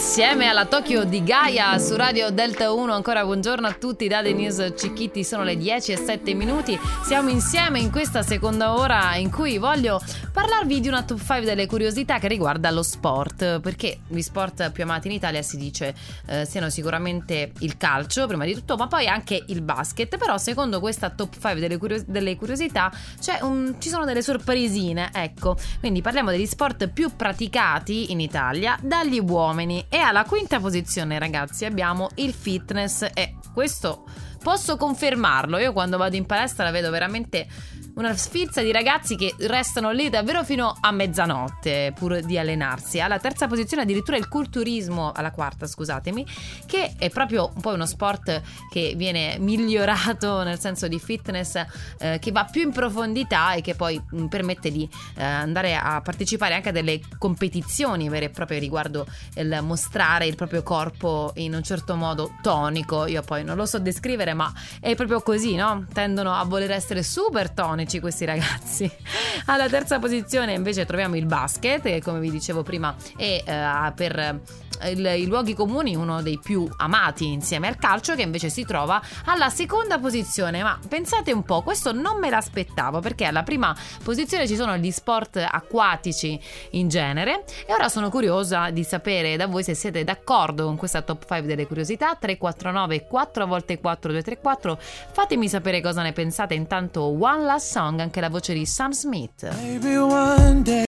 insieme alla Tokyo di Gaia su Radio Delta 1. Ancora buongiorno a tutti da Denise Cicchitti, sono le 10 e 7 minuti. Siamo insieme in questa seconda ora in cui voglio parlarvi di una top 5 delle curiosità che riguarda lo sport, perché gli sport più amati in Italia si dice eh, siano sicuramente il calcio, prima di tutto, ma poi anche il basket. Però secondo questa top 5 delle, curios- delle curiosità un, ci sono delle sorpresine, ecco. Quindi parliamo degli sport più praticati in Italia dagli uomini. E alla quinta posizione, ragazzi, abbiamo il fitness. E questo posso confermarlo. Io quando vado in palestra la vedo veramente una sfilza di ragazzi che restano lì davvero fino a mezzanotte pur di allenarsi. Alla terza posizione addirittura il culturismo, alla quarta scusatemi, che è proprio un po' uno sport che viene migliorato nel senso di fitness, eh, che va più in profondità e che poi mh, mm, permette di eh, andare a partecipare anche a delle competizioni vere e proprie riguardo il mostrare il proprio corpo in un certo modo tonico. Io poi non lo so descrivere, ma è proprio così, no? Tendono a voler essere super tonici questi ragazzi. Alla terza posizione invece troviamo il basket, che come vi dicevo prima è uh, per il, i luoghi comuni uno dei più amati insieme al calcio che invece si trova alla seconda posizione. Ma pensate un po' questo non me l'aspettavo perché alla prima posizione ci sono gli sport acquatici in genere. E ora sono curiosa di sapere da voi se siete d'accordo con questa top 5 delle curiosità. 349 4 volte 4 234 fatemi sapere cosa ne pensate. Intanto One Last Song anche la voce di Sam Smith